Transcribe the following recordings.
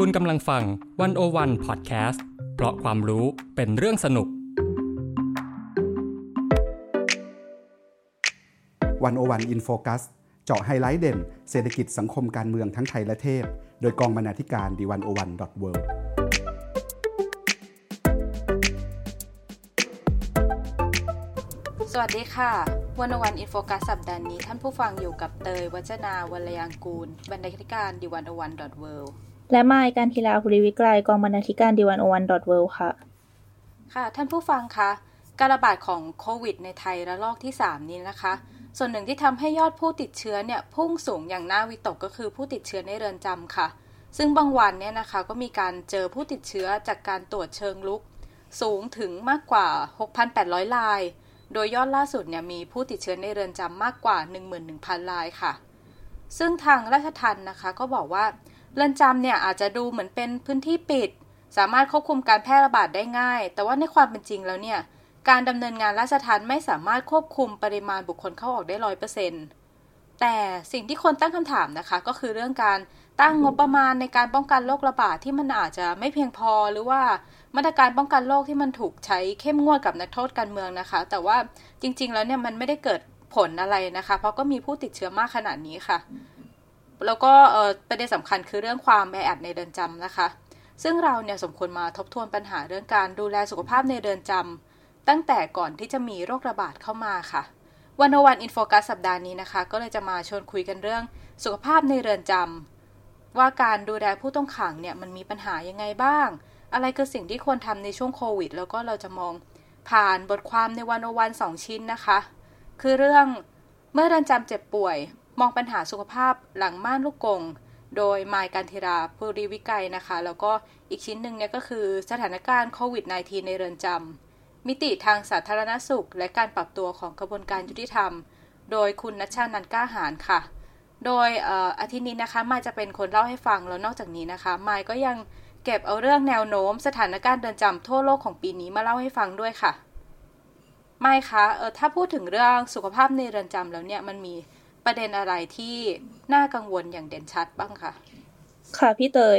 คุณกำลังฟัง One-O-One พอดแคสต์เพราะความรู้เป็นเรื่องสนุก One-O-One In Focus เจาะไฮไลท์เด่น เศรษฐกิจสังคมการเมืองทั้งไทยและเทศโดยกองบรรณาธิการ The One-O-One dot worldสวัสดีค่ะ One-O-One In Focus สัปดาห์นี้ท่านผู้ฟังอยู่กับเตย วจนาวรรลยางกูร บรรณาธิการ The One-O-One dot world และไมายการทีลาภูริวิกรกองบรรณาธิการดีวันโอวันดอทเวค่ะ ค่ะท่านผู้ฟังคะการระบาดของโควิดในไทยระลอกที่ 3 นี้นะคะ ส่วนหนึ่งที่ทำให้ยอดผู้ติดเชื้อเนี่ยพุ่งสูงอย่างน่าวิตกก็คือผู้ติดเชื้อในเรือนจำค่ะ ซึ่งบางวันเนี่ยนะคะก็มีการเจอผู้ติดเชื้อจากการตรวจเชิงลุก สูงถึงมากกว่า 6,800 ราย โดยยอดล่าสุดเนี่ยมีผู้ติดเชื้อในเรือนจำมากกว่า 11,000 รายค่ะ ซึ่งทางราชทัณฑ์นะคะ ก็บอกว่าเรือนจำเนี่ยอาจจะดูเหมือนเป็นพื้นที่ปิด สามารถควบคุมการแพร่ระบาดได้ง่าย แต่ว่าในความเป็นจริงแล้วเนี่ยการดำเนินงานราชทัณฑ์ไม่สามารถควบคุมปริมาณบุคคลเข้าออกได้ร้อยเปอร์เซ็นต์แต่สิ่งที่คนตั้งคำถามนะคะ ก็คือเรื่องการตั้งงบประมาณในการป้องกันโรคระบาดที่มันอาจจะไม่เพียงพอหรือว่ามาตรการป้องกันโรคที่มันถูกใช้เข้มงวดกับนักโทษการเมืองนะคะ แต่ว่าจริง ๆ แล้วเนี่ยมันไม่ได้เกิด ผลอะไรนะคะ เพราะก็มีผู้ติดเชื้อมากขนาดนี้ค่ะ แล้วก็ประเด็นสำคัญคือเรื่องความแออัดในเรือนจำนะคะ ซึ่งเราเนี่ยสมควรมาทบทวนปัญหาเรื่องการดูแลสุขภาพในเรือนจำตั้งแต่ก่อนที่จะมีโรคระบาดเข้ามาค่ะวันวันอินโฟกัสสัปดาห์นี้นะคะ ก็เลยจะมาชวนคุยกันเรื่องสุขภาพในเรือนจำว่าการดูแลผู้ต้องขังเนี่ยมันมีปัญหายังไงบ้าง อะไรคือสิ่งที่ควรทำในช่วงโควิด แล้วก็เราจะมองผ่านบทความในวันวันสองชิ้นนะคะ คือเรื่องเมื่อเรือนจำเจ็บป่วย มองปัญหาสุขภาพหลังม่านลูกกง โดยมายกันธิราภูริวิกัยนะคะ แล้วก็อีกชิ้นหนึ่งเนี่ยก็คือสถานการณ์โควิด -19 ในเรือนจำมิติทางสาธารณสุข และการปรับตัวของกระบวนการยุติธรรม โดยคุณนัชชานันก้าหารค่ะ โดยอาทิตย์นี้นะคะมายจะเป็นคนเล่าให้ฟังแล้วนอกจากนี้นะคะมายก็ยังเก็บเอาเรื่องแนวโน้ม สถานการณ์เรือนจำทั่วโลกของปีนี้มาเล่าให้ฟังด้วยค่ะ ไม่คะเออถ้าพูดถึงเรื่องสุขภาพในเรือนจำแล้วเนี่ยมันมีประเด็นอะไรที่น่ากังวลอย่างเด่นชัดบ้างคะค่ะพี่เตย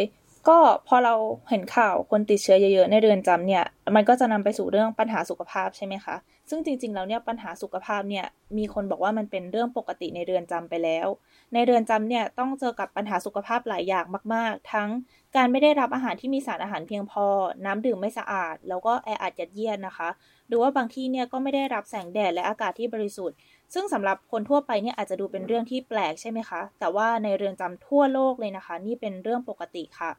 ก็พอเราเห็นข่าวคนติดเชื้อเยอะๆในเรือนจำเนี่ย มันก็จะนำไปสู่เรื่องปัญหาสุขภาพใช่ไหมคะ ซึ่งจริงๆแล้วเนี่ยปัญหาสุขภาพเนี่ยมีคนบอกว่ามันเป็นเรื่องปกติในเรือนจำไปแล้ว ในเรือนจำเนี่ยต้องเจอกับปัญหาสุขภาพหลายอย่างมาก ๆ ทั้งการไม่ได้รับอาหารที่มีสารอาหารเพียงพอ น้ำดื่มไม่สะอาด แล้วก็แออัดยัดเยียดนะคะ หรือว่าบางที่เนี่ยก็ไม่ได้รับแสงแดดและอากาศที่บริสุทธิ์ ซึ่งสำหรับคนทั่วไปเนี่ยอาจจะดูเป็นเรื่องที่แปลกใช่ไหมคะ แต่ว่าในเรือนจำทั่วโลกเลยนะคะ นี่เป็นเรื่องปกติค่ะ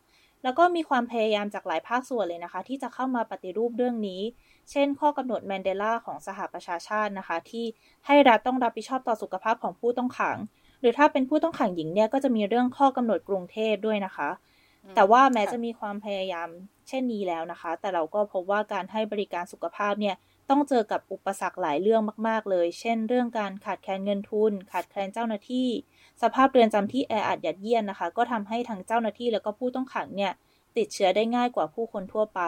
แล้วก็มีความพยายามจากหลายภาคส่วนเลยนะคะ ที่จะเข้ามาปฏิรูปเรื่องนี้ เช่น ข้อกำหนดแมนเดลาของสหประชาชาตินะคะ ที่ให้รัฐต้องรับผิดชอบต่อสุขภาพของผู้ต้องขัง หรือถ้าเป็นผู้ต้องขังหญิงเนี่ยก็จะมีเรื่องข้อกำหนดกรุงเทพด้วยนะคะ แต่ว่าแม้จะมีความพยายามเช่นนี้แล้วนะคะ แต่เราก็พบว่าการให้บริการสุขภาพเนี่ยต้องเจอกับอุปสรรคหลายเรื่องมาก ๆ เลย เช่น เรื่องการขาดแคลนเงินทุน ขาดแคลนเจ้าหน้าที่ สภาพเรือนจำที่แออัดยัดเยียดนนะคะ ก็ทำให้ทั้งเจ้าหน้าที่แล้วก็ผู้ต้องขังเนี่ยติดเชื้อได้ง่ายกว่าผู้คนทั่วไป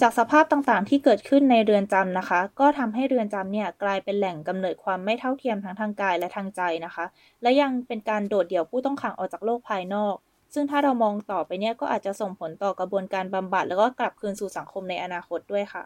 จากสภาพต่างๆ ที่เกิดขึ้นในเรือนจำนะคะ ก็ทำให้เรือนจำเนี่ยกลายเป็นแหล่งกำเนิดความไม่เท่าเทียมทั้งทางกายและทางใจนะคะ และยังเป็นการโดดเดี่ยวผู้ต้องขังออกจากโลกภายนอก ซึ่งถ้าเรามองต่อไปเนี่ยก็อาจจะส่งผลต่อกระบวนการบำบัด แล้วก็กลับคืนสู่สังคมในอนาคตด้วยค่ะ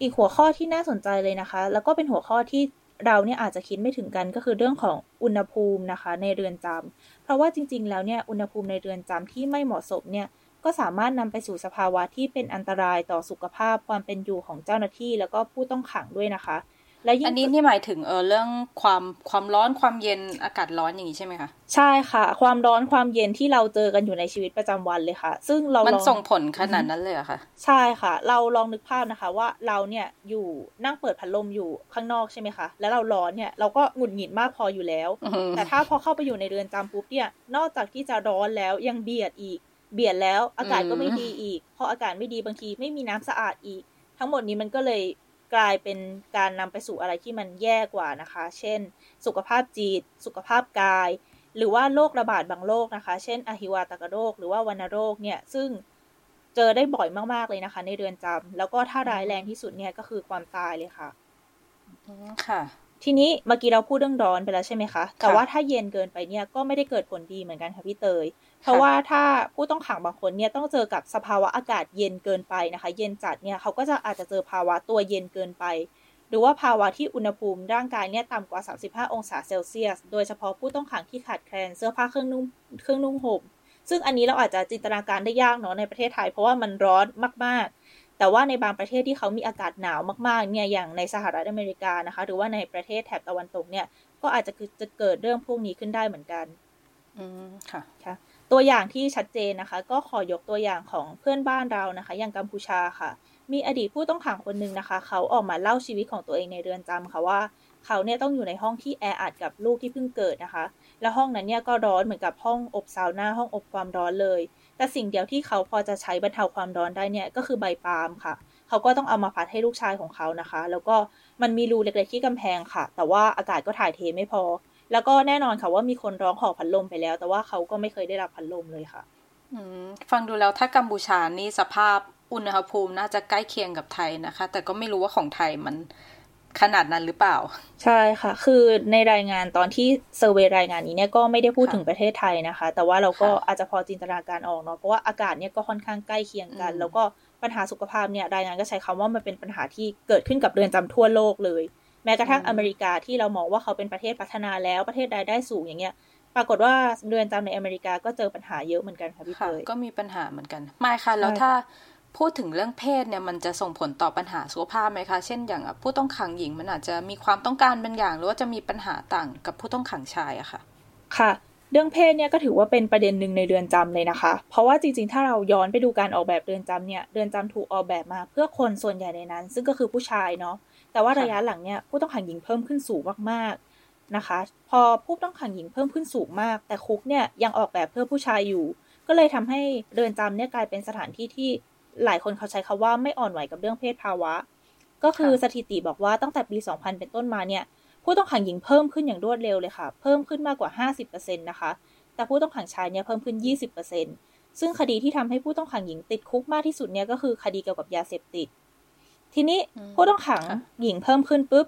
อีกหัวข้อที่น่าสนใจเลยนะคะ แล้วก็เป็นหัวข้อที่เราเนี่ยอาจจะคิดไม่ถึงกันก็คือเรื่องของอุณหภูมินะคะ ในเรือนจำเพราะว่าจริง ๆ แล้วเนี่ยอุณหภูมิในเรือนจำที่ไม่เหมาะสมเนี่ยก็สามารถนำไปสู่สภาวะที่เป็นอันตรายต่อสุขภาพความเป็นอยู่ของเจ้าหน้าที่ แล้วก็ผู้ต้องขังด้วยนะคะ และอันนี้นี่หมายถึงเออเรื่องความความร้อนความเย็นอากาศร้อนอย่างนี้ใช่ไหมคะใช่ค่ะ ความร้อนความเย็นที่เราเจอกันอยู่ในชีวิตประจำวันเลยค่ะ ซึ่งเรามันส่งผลขนาดนั้นเลยอะค่ะใช่ค่ะ เราลองนึกภาพนะคะ ว่าเราเนี่ยอยู่นั่งเปิดพัดลมอยู่ข้างนอกใช่ไหมคะแล้วเราร้อนเนี่ยเราก็หงุดหงิดมากพออยู่แล้ว แต่ถ้าพอเข้าไปอยู่ในเรือนจำปุ๊บเนี่ยนอกจากที่จะร้อนแล้วยังเบียดอีก เบียดแล้วอากาศก็ไม่ดีอีกพออากาศไม่ดีบางทีไม่มีน้ำสะอาดอีก ทั้งหมดนี้มันก็เลย กลายเป็นการนำไปสู่อะไรที่มันแย่กว่านะคะ เช่น สุขภาพจิต สุขภาพกาย หรือว่าโรคระบาดบางโรคนะคะ เช่นอหิวาตกโรค หรือว่าวัณโรคเนี่ย ซึ่งเจอได้บ่อยมากๆเลยนะคะ ในเรือนจำแล้วก็ถ้าร้ายแรงที่สุดเนี่ยก็คือความตายเลยค่ะค่ะ ทีนี้เมื่อกี้เราพูดเรื่องร้อนไปแล้วใช่ไหมคะ แต่ว่าถ้าเย็นเกินไปเนี่ยก็ไม่ได้เกิดผลดีเหมือนกันค่ะพี่เตย เพราะว่าถ้าผู้ต้องขังบางคนเนี่ยต้องเจอกับสภาวะอากาศเย็นเกินไปนะคะ เย็นจัดเนี่ยเขาก็จะอาจจะเจอภาวะตัวเย็นเกินไป หรือว่าภาวะที่อุณหภูมิร่างกายเนี่ยต่ำกว่า 35 องศาเซลเซียส โดยเฉพาะผู้ต้องขังที่ขาดแคลนเสื้อผ้าเครื่องนุ่งเครื่องนุ่งห่มซึ่งอันนี้เราอาจจะจินตนาการได้ยากเนาะในประเทศไทยเพราะว่ามันร้อนมาก ๆ แต่ว่าในบางประเทศที่เขามีอากาศหนาวมากๆเนี่ยอย่างในสหรัฐอเมริกานะคะ หรือว่าในประเทศแถบตะวันตกเนี่ยก็อาจจะจะเกิดเรื่องพวกนี้ขึ้นได้เหมือนกัน อืมค่ะค่ะ ตัวอย่างที่ชัดเจนนะคะ ก็ขอยกตัวอย่างของเพื่อนบ้านเรานะคะ อย่างกัมพูชาค่ะ มีอดีตผู้ต้องขังคนหนึ่งนะคะ เขาออกมาเล่าชีวิตของตัวเองในเรือนจำค่ะว่า เขาเนี่ยต้องอยู่ในห้องที่แออัดกับลูกที่เพิ่งเกิดนะคะ แล้วห้องนั้นเนี่ยก็ร้อนเหมือนกับห้องอบซาวน่าห้องอบความร้อนเลย แต่สิ่งเดียวที่เขาพอจะใช้บรรเทาความร้อนได้เนี่ยก็คือใบปาล์มค่ะเขาก็ต้องเอามาพัดให้ลูกชายของเขานะคะ แล้วก็มันมีรูเล็กๆที่กำแพงค่ะ แต่ว่าอากาศก็ถ่ายเทไม่พอ แล้วก็แน่นอนค่ะว่ามีคนร้องขอพัดลมไปแล้ว แต่ว่าเขาก็ไม่เคยได้รับพัดลมเลยค่ะฟังดูแล้วถ้ากัมพูชานี่สภาพอุณหภูมิน่าจะใกล้เคียงกับไทยนะคะ แต่ก็ไม่รู้ว่าของไทยมันขนาดนั้นหรือเปล่า ใช่ค่ะ คือในรายงานตอนที่เซอร์เวยรายงานนี้เนี่ยก็ไม่ได้พูดถึงประเทศไทยนะคะ แต่ว่าเราก็อาจจะพอจินตนาการออกเนาะเพราะว่าอากาศเนี่ยก็ค่อนข้างใกล้เคียงกัน แล้วก็ปัญหาสุขภาพเนี่ยรายงานก็ใช้คำว่ามันเป็นปัญหาที่เกิดขึ้นกับเรือนจำทั่วโลกเลย แม้กระทั่งอเมริกาที่เรามองว่าเขาเป็นประเทศพัฒนาแล้วประเทศรายได้สูงอย่างเงี้ย ปรากฏว่าเรือนจำในอเมริกาก็เจอปัญหาเยอะเหมือนกันค่ะพี่เตยก็มีปัญหาเหมือนกันไม่ค่ะแล้วถ้าพูดถึงเรื่องเพศเนี่ยมันจะส่งผลต่อปัญหาสุขภาพไหมคะ เช่นอย่างผู้ต้องขังหญิงมันอาจจะมีความต้องการบางอย่าง หรือว่าจะมีปัญหาต่างกับผู้ต้องขังชายอะค่ะ ค่ะ เรื่องเพศเนี่ยก็ถือว่าเป็นประเด็นหนึ่งในเรือนจำเลยนะคะ เพราะว่าจริงๆ ถ้าเราย้อนไปดูการออกแบบเรือนจำเนี่ย เรือนจำถูกออกแบบมาเพื่อคนส่วนใหญ่ในนั้น ซึ่งก็คือผู้ชายเนาะ แต่ว่าระยะหลังเนี่ยผู้ต้องขังหญิงเพิ่มขึ้นสูงมากนะคะ พอผู้ต้องขังหญิงเพิ่มขึ้นสูงมาก แต่คุกเนี่ยยังออกแบบเพื่อผู้ชายอยู่ ก็เลยทำให้เรือนจำเนี่ยกลายเป็นสถานที่ที่หลายคนเขาใช้คาว่าไม่อ่อนไหวกับเรื่องเพศภาวะ ก็คือสถิติบอกว่าตั้งแต่ปี 2000 เป็นต้นมาเนี่ยผู้ต้องขังหญิงเพิ่มขึ้นอย่างรวดเร็วเลยค่ะ เพิ่มขึ้นมากกว่า 50%นะคะ แต่ผู้ต้องขังชายเนี่ยเพิ่มขึ้น 20%ซึ่งคดีที่ทำให้ผู้ต้องขังหญิงติดคุกมากที่สุดเนี่ยก็คือคดีเกี่ยวกับยาเสพติด ทีนี้ผู้ต้องขังหญิงเพิ่มขึ้นปุ๊บ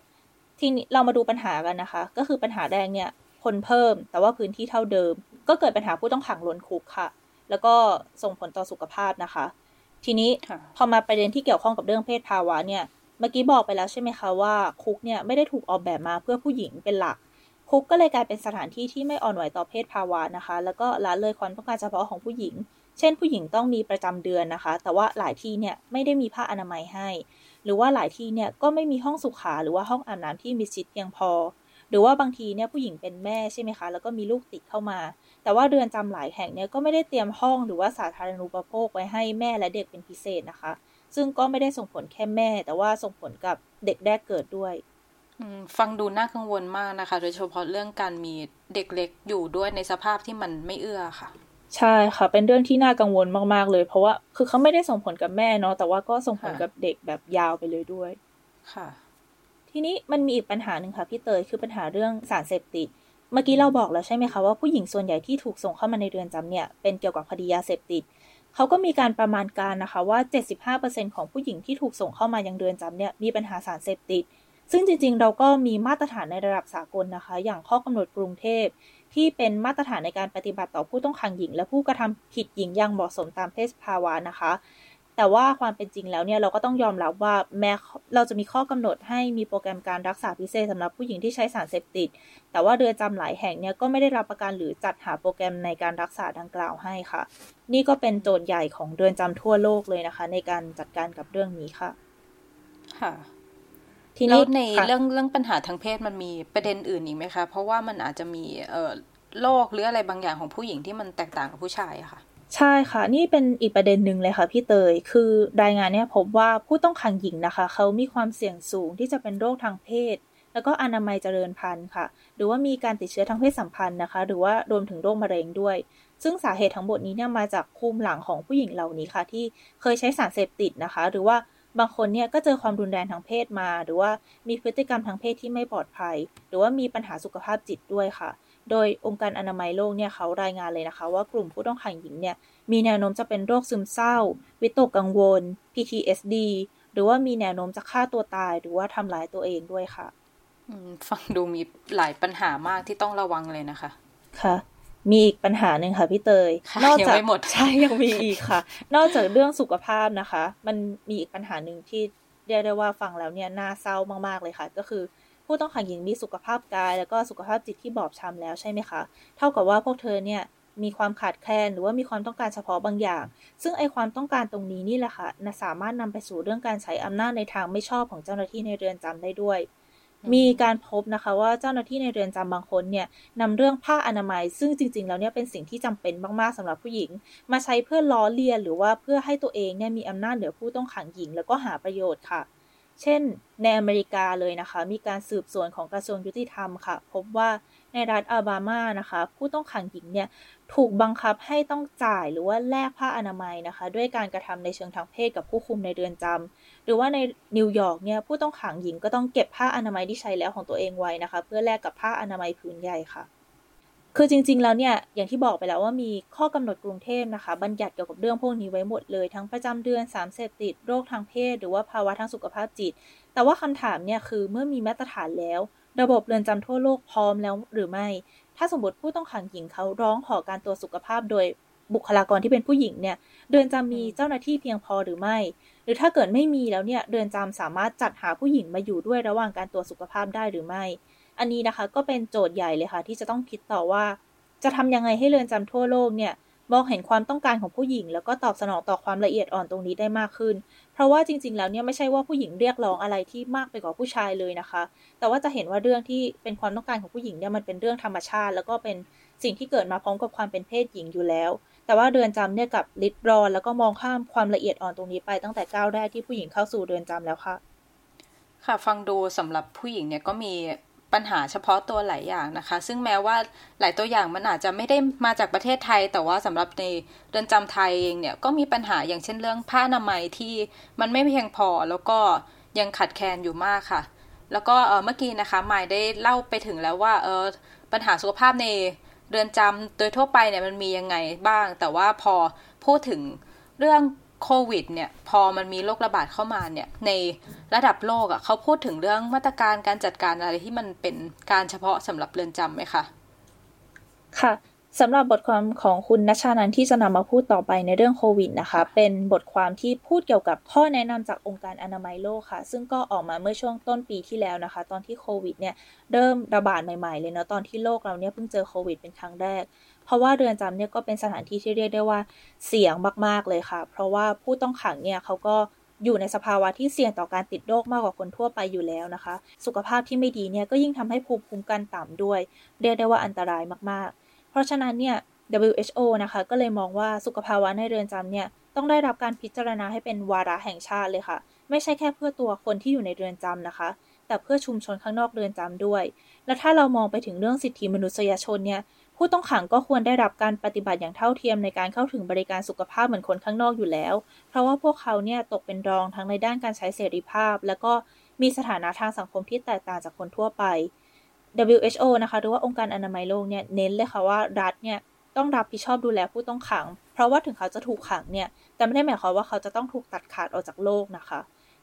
ทีนี้เรามาดูปัญหากันนะคะ ก็คือปัญหาแรกเนี่ย คนเพิ่มแต่ว่าพื้นที่เท่าเดิม ก็เกิดปัญหาผู้ต้องขังล้นคุกค่ะ แล้วก็ส่งผลต่อสุขภาพนะคะ ทีนี้พอมาประเด็นที่เกี่ยวข้องกับเรื่องเพศภาวะเนี่ย เมื่อกี้บอกไปแล้วใช่ไหมคะว่าคุกเนี่ยไม่ได้ถูกออกแบบมาเพื่อผู้หญิงเป็นหลัก คุกก็เลยกลายเป็นสถานที่ที่ไม่อ่อนไหวต่อเพศภาวะนะคะ แล้วก็ละเลยความต้องการเฉพาะของผู้หญิง เช่น ผู้หญิงต้องมีประจำเดือนนะคะ แต่ว่าหลายที่เนี่ยไม่ได้มีผ้าอนามัยให้ หรือว่าหลายที่เนี่ยก็ไม่มีห้องสุขาหรือว่าห้องอาบน้ำที่มีชิดเพียงพอ หรือว่าบางทีเนี่ยผู้หญิงเป็นแม่ใช่ไหมคะ แล้วก็มีลูกติดเข้ามา แต่ว่าเรือนจำหลายแห่งเนี่ยก็ไม่ได้เตรียมห้องหรือว่าสาธารณูปโภคไว้ให้แม่และเด็กเป็นพิเศษนะคะ ซึ่งก็ไม่ได้ส่งผลแค่แม่ แต่ว่าส่งผลกับเด็กแรกเกิดด้วยฟังดูน่ากังวลมากนะคะ โดยเฉพาะเรื่องการมีเด็กเล็กอยู่ด้วยในสภาพที่มันไม่เอื้อค่ะ ใช่ค่ะ เป็นเรื่องที่น่ากังวลมาก ๆ เลย เพราะว่าคือเขาไม่ได้ส่งผลกับแม่เนาะแต่ว่าก็ส่งผลกับเด็กแบบยาวไปเลยด้วย ค่ะ ทีนี้มันมีอีกปัญหาหนึ่งค่ะพี่เตยคือปัญหาเรื่องสารเสพติด เมื่อกี้เราบอกแล้วใช่ไหมคะว่าผู้หญิงส่วนใหญ่ที่ถูกส่งเข้ามาในเรือนจำเนี่ยเป็นเกี่ยวกับคดียาเสพติดเขาก็มีการประมาณการนะคะว่า 75%ของผู้หญิงที่ถูกส่งเข้ามายังเรือนจำเนี่ยมีปัญหาสารเสพติด ซึ่งจริงๆ เราก็มีมาตรฐานในระดับสากลนะคะ อย่างข้อกำหนดกรุงเทพ ที่เป็นมาตรฐานในการปฏิบัติต่อผู้ต้องขังหญิง และผู้กระทำผิดหญิงอย่างเหมาะสมตามเพศภาวะนะคะ แต่ว่าความเป็นจริงแล้วเนี่ยเราก็ต้องยอมรับว่าแม้เราจะมีข้อกำหนดให้มีโปรแกรมการรักษาพิเศษสำหรับผู้หญิงที่ใช้สารเสพติด แต่ว่าเรือนจำหลายแห่งเนี่ยก็ไม่ได้รับประกันหรือจัดหาโปรแกรมในการรักษาดังกล่าวให้ค่ะ นี่ก็เป็นโจทย์ใหญ่ของเรือนจำทั่วโลกเลยนะคะ ในการจัดการกับเรื่องนี้ค่ะ ค่ะ ทีนี้ในเรื่องเรื่องปัญหาทางเพศมันมีประเด็นอื่นอีกไหมคะ เพราะว่ามันอาจจะมีเอ่อโรคหรืออะไรบางอย่างของผู้หญิงที่มันแตกต่างกับผู้ชายอะค่ะ ใช่ค่ะ นี่เป็นอีกประเด็นหนึ่งเลยค่ะพี่เตย คือรายงานเนี่ยพบว่าผู้ต้องขังหญิงนะคะ เขามีความเสี่ยงสูงที่จะเป็นโรคทางเพศ แล้วก็อนามัยเจริญพันธุ์ค่ะ หรือว่ามีการติดเชื้อทางเพศสัมพันธ์นะคะ หรือว่ารวมถึงโรคมะเร็งด้วยซึ่งสาเหตุทั้งหมดนี้เนี่ยมาจากภูมิหลังของผู้หญิงเหล่านี้ค่ะ ที่เคยใช้สารเสพติดนะคะ หรือว่า บางคนเนี่ยก็เจอความรุนแรงทางเพศมา หรือว่ามีพฤติกรรมทางเพศที่ไม่ปลอดภัย หรือว่ามีปัญหาสุขภาพจิตด้วยค่ะ โดยองค์การอนามัยโลกเนี่ยเขารายงานเลยนะคะ ว่ากลุ่มผู้ต้องขังหญิงเนี่ยมีแนวโน้มจะเป็นโรคซึมเศร้า วิตกกังวล PTSD หรือว่ามีแนวโน้มจะฆ่าตัวตาย หรือว่าทำร้ายตัวเองด้วยค่ะฟังดูมีหลายปัญหามากที่ต้องระวังเลยนะคะ ค่ะ มีอีกปัญหาหนึ่งค่ะพี่เตย นอกจากไม่หมดใช่ยังมีอีกค่ะ นอกจากเรื่องสุขภาพนะคะ มันมีอีกปัญหาหนึ่งที่เรียกได้ว่าฟังแล้วเนี่ยน่าเศร้ามากๆเลยค่ะ ก็คือ ผู้ต้องขังหญิงมีสุขภาพกาย แล้วก็สุขภาพจิตที่บอบช้ำแล้วใช่ไหมคะ เท่ากับว่าพวกเธอเนี่ยมีความขาดแคลนหรือว่ามีความต้องการเฉพาะบางอย่าง ซึ่งไอความต้องการตรงนี้นี่แหละค่ะสามารถนำไปสู่เรื่องการใช้อำนาจในทางไม่ชอบของเจ้าหน้าที่ในเรือนจำได้ด้วย มีการพบนะคะว่าเจ้าหน้าที่ในเรือนจำบางคนเนี่ยนำเรื่องผ้าอนามัย ซึ่งจริง ๆ แล้วเนี่ยเป็นสิ่งที่จำเป็นมากๆสำหรับผู้หญิง มาใช้เพื่อล้อเลียนหรือว่าเพื่อให้ตัวเองเนี่ยมีอำนาจเหนือผู้ต้องขังหญิง แล้วก็หาประโยชน์ค่ะ เช่น ในอเมริกาเลยนะคะ มีการสืบสวนของกระทรวงยุติธรรมค่ะ พบว่าในรัฐอาบามานะคะ ผู้ต้องขังหญิงเนี่ย ถูกบังคับให้ต้องจ่ายหรือว่าแลกผ้าอนามัยนะคะ ด้วยการกระทำในเชิงทางเพศกับผู้คุมในเรือนจหรือว่าในนิวยอร์กเนี่ยผู้ต้องขังหญิงก็ต้องเก็บผ้าอนามัยที่ใช้แล้วของตัวเองไว้นะคะ เพื่อแลกกับผ้าอนามัยผืนใหม่ค่ะ คือจริง ๆ แล้วเนี่ยอย่างที่บอกไปแล้วว่ามีข้อกำหนดกรุงเทพนะคะ บัญญัติเกี่ยวกับเรื่องพวกนี้ไว้หมดเลย ทั้งประจำเดือนสารเสพติดโรคทางเพศ หรือว่าภาวะทางสุขภาพจิต แต่ว่าคำถามเนี่ยคือเมื่อมีมาตรฐานแล้ว ระบบเรือนจำทั่วโลกพร้อมแล้วหรือไม่ ถ้าสมมติผู้ต้องขังหญิงเขาร้องขอการตรวจสุขภาพโดยบุคลากรที่เป็นผู้หญิงเนี่ยเรือนจำมีเจ้าหน้าที่เพียงพอหรือไม่ หรือถ้าเกิดไม่มีแล้วเนี่ยเรือนจำสามารถจัดหาผู้หญิงมาอยู่ด้วยระหว่างการตรวจสุขภาพได้หรือไม่ อันนี้นะคะก็เป็นโจทย์ใหญ่เลยค่ะที่จะต้องคิดต่อว่า จะทำยังไงให้เรือนจำทั่วโลกเนี่ย มองเห็นความต้องการของผู้หญิง แล้วก็ตอบสนองต่อความละเอียดอ่อนตรงนี้ได้มากขึ้น เพราะว่าจริง ๆ แล้วเนี่ยไม่ใช่ว่าผู้หญิงเรียกร้องอะไรที่มากไปกว่าผู้ชายเลยนะคะ แต่ว่าจะเห็นว่าเรื่องที่เป็นความต้องการของผู้หญิงเนี่ยมันเป็นเรื่องธรรมชาติ แล้วก็เป็นสิ่งที่เกิดมาพร้อมกับความเป็นเพศหญิงอยู่แล้ว แต่ว่าเรือนจำเนี่ยกับลิดรอนแล้วก็มองข้ามความละเอียดอ่อนตรงนี้ไปตั้งแต่ก้าวแรกที่ผู้หญิงเข้าสู่เรือนจำแล้วค่ะ ค่ะฟังดูสำหรับผู้หญิงเนี่ยก็มี ปัญหาเฉพาะตัวหลายอย่างนะคะ ซึ่งแม้ว่าหลายตัวอย่างมันอาจจะไม่ได้มาจากประเทศไทย แต่ว่าสำหรับในเรือนจำไทยเองเนี่ยก็มีปัญหาอย่างเช่นเรื่องผ้าอนามัยที่มันไม่เพียงพอแล้วก็ยังขัดแคลนอยู่มากค่ะ แล้วก็เมื่อกี้นะคะหมายได้เล่าไปถึงแล้วว่าเออปัญหาสุขภาพในเรือนจำโดยทั่วไปเนี่ยมันมียังไงบ้าง แต่ว่าพอพูดถึงเรื่อง โควิดเนี่ยพอมันมีโรคระบาดเข้ามาเนี่ยในระดับโลกอะ่ะเขาพูดถึงเรื่องมาตรการการจัดการอะไรที่มันเป็นการเฉพาะสำหรับเรือนจำไหมคะ ค่ะสำหรับบทความของคุณนัชานันที่จะนำมาพูดต่อไปในเรื่องโควิดนะคะ เป็นบทความที่พูดเกี่ยวกับข้อแนะนำจากองค์การอนามัยโลกค่ะ ซึ่งก็ออกมาเมื่อช่วงต้นปีที่แล้วนะคะ ตอนที่โควิดเนี่ยเริ่มระบาดใหม่ๆเลยเนาะตอนที่โลกเราเนี่ยเพิ่งเจอโควิดเป็นครั้งแรก เพราะว่าเรือนจำเนี่ยก็เป็นสถานที่ที่เรียกได้ว่าเสี่ยงมากๆเลยค่ะ เพราะว่าผู้ต้องขังเนี่ยเขาก็อยู่ในสภาวะที่เสี่ยงต่อการติดโรคมากกว่าคนทั่วไปอยู่แล้วนะคะ สุขภาพที่ไม่ดีเนี่ยก็ยิ่งทำให้ภูมิคุ้มกันต่ำด้วย เรียกได้ว่าอันตรายมากๆ เพราะฉะนั้นเนี่ย WHO นะคะ ก็เลยมองว่าสุขภาวะในเรือนจำเนี่ยต้องได้รับการพิจารณาให้เป็นวาระแห่งชาติเลยค่ะ ไม่ใช่แค่เพื่อตัวคนที่อยู่ในเรือนจำนะคะ แต่เพื่อชุมชนข้างนอกเรือนจำด้วย และถ้าเรามองไปถึงเรื่องสิทธิมนุษยชนเนี่ย ผู้ต้องขังก็ควรได้รับการปฏิบัติอย่างเท่าเทียมในการเข้าถึงบริการสุขภาพเหมือนคนข้างนอกอยู่แล้ว เพราะว่าพวกเขาเนี่ยตกเป็นรองทั้งในด้านการใช้เสรีภาพ และก็มีสถานะทางสังคมที่แตกต่างจากคนทั่วไป WHO นะคะหรือว่าองค์การอนามัยโลกเนี่ยเน้นเลยค่ะว่ารัฐเนี่ยต้องรับผิดชอบดูแลผู้ต้องขัง เพราะว่าถึงเขาจะถูกขังเนี่ย แต่ไม่ได้หมายความว่าเขาจะต้องถูกตัดขาดออกจากโลกนะคะ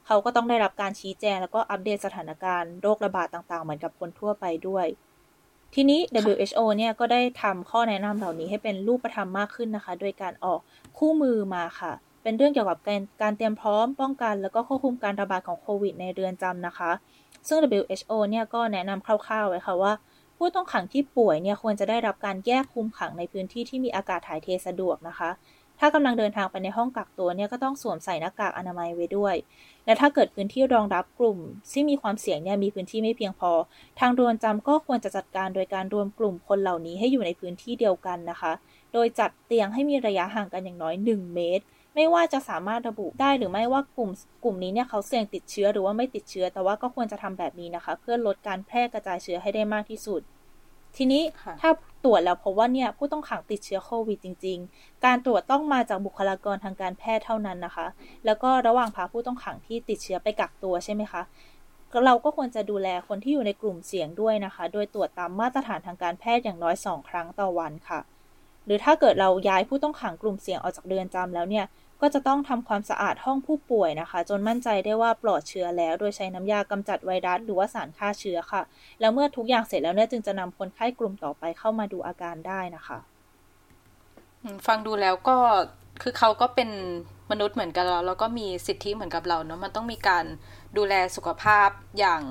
เขาก็ต้องได้รับการชี้แจงแล้วก็อัปเดตสถานการณ์โรคระบาดต่างๆ เหมือนกับคนทั่วไปด้วย ทีนี้ WHO เนี่ยก็ได้ทำข้อแนะนำเหล่านี้ให้เป็นรูปธรรมมากขึ้นนะคะ โดยการออกคู่มือมาค่ะ เป็นเรื่องเกี่ยวกับการการเตรียมพร้อมป้องกัน แล้วก็ควบคุมการระบาดของโควิดในเรือนจำนะคะ ซึ่ง WHO เนี่ยก็แนะนำคร่าวๆไว้ค่ะว่า ผู้ต้องขังที่ป่วยเนี่ยควรจะได้รับการแยกคุมขังในพื้นที่ที่มีอากาศถ่ายเทสะดวกนะคะ ถ้ากำลังเดินทางไปในห้องกักตัวเนี่ยก็ต้องสวมใส่หน้ากากอนามัยไว้ด้วย และถ้าเกิดพื้นที่รองรับกลุ่ม ที่มีความเสี่ยงเนี่ยมีพื้นที่ไม่เพียงพอ ทางเรือนจำก็ควรจะจัดการโดยการรวมกลุ่มคนเหล่านี้ให้อยู่ในพื้นที่เดียวกันนะคะ โดยจัดเตียงให้มีระยะห่างกันอย่างน้อย 1 เมตรไม่ว่าจะสามารถระบุได้หรือไม่ว่ากลุ่มกลุ่มนี้เนี่ยเขาเสี่ยงติดเชื้อหรือว่าไม่ติดเชื้อ แต่ว่าก็ควรจะทำแบบนี้นะคะ เพื่อลดการแพร่กระจายเชื้อให้ได้มากที่สุด ทีนี้ถ้าตรวจแล้วพบว่าเนี่ยผู้ต้องขังติดเชื้อโควิดจริง ๆ การตรวจต้องมาจากบุคลากรทางการแพทย์เท่านั้นนะคะ แล้วก็ระหว่างพาผู้ต้องขังที่ติดเชื้อไปกักตัวใช่ไหมคะ เราก็ควรจะดูแลคนที่อยู่ในกลุ่มเสี่ยงด้วยนะคะ โดยตรวจตามมาตรฐานทางการแพทย์อย่างน้อยสองครั้งต่อวันค่ะ หรือถ้าเกิดเราย้ายผู้ต้องขังกลุ่มเสี่ยงออกจากเรือนจำแล้วเนี่ย ก็จะต้องทำความสะอาดห้องผู้ป่วยนะคะ จนมั่นใจได้ว่าปลอดเชื้อแล้ว โดยใช้น้ำยากำจัดไวรัสหรือว่าสารฆ่าเชื้อค่ะ แล้วเมื่อทุกอย่างเสร็จแล้วเนี่ยจึงจะนำคนไข้กลุ่มต่อไปเข้ามาดูอาการได้นะคะ ฟังดูแล้วก็คือเขาก็เป็นมนุษย์เหมือนกับเราแล้วก็มีสิทธิเหมือนกับเราเนาะมันต้องมีการดูแลสุขภาพอย่าง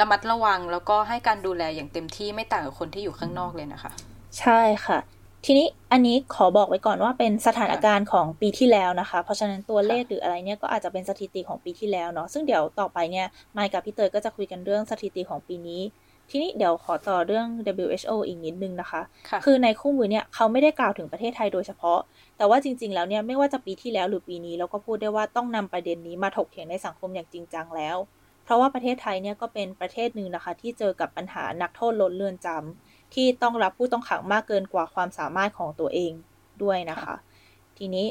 ระมัดระวัง แล้วก็ให้การดูแลอย่างเต็มที่ไม่ต่างกับคนที่อยู่ข้างนอกเลยนะคะ ใช่ค่ะ ทีนี้อันนี้ขอบอกไว้ก่อนว่าเป็นสถานการณ์ของปีที่แล้วนะคะ เพราะฉะนั้นตัวเลขหรืออะไรเนี่ยก็อาจจะเป็นสถิติของปีที่แล้วเนาะซึ่งเดี๋ยวต่อไปเนี่ยไมค์กับพี่เตยก็จะคุยกันเรื่องสถิติของปีนี้ ทีนี้เดี๋ยวขอต่อเรื่อง WHO อีกนิดนึงนะคะคะคือในคู่มือเนี่ยเขาไม่ได้กล่าวถึงประเทศไทยโดยเฉพาะ แต่ว่าจริง ๆ แล้วเนี่ยไม่ว่าจะปีที่แล้วหรือปีนี้เราก็พูดได้ว่าต้องนำประเด็นนี้มาถกเถียงในสังคมอย่างจริงจังแล้ว เพราะว่าประเทศไทยเนี่ยก็เป็นประเทศหนึ่งนะคะ ที่เจอกับปัญหานักโทษล้นเรือนจำ ที่ต้องรับผู้ต้องขังมากเกินกว่าความสามารถของตัวเองด้วยนะคะ ทีนี้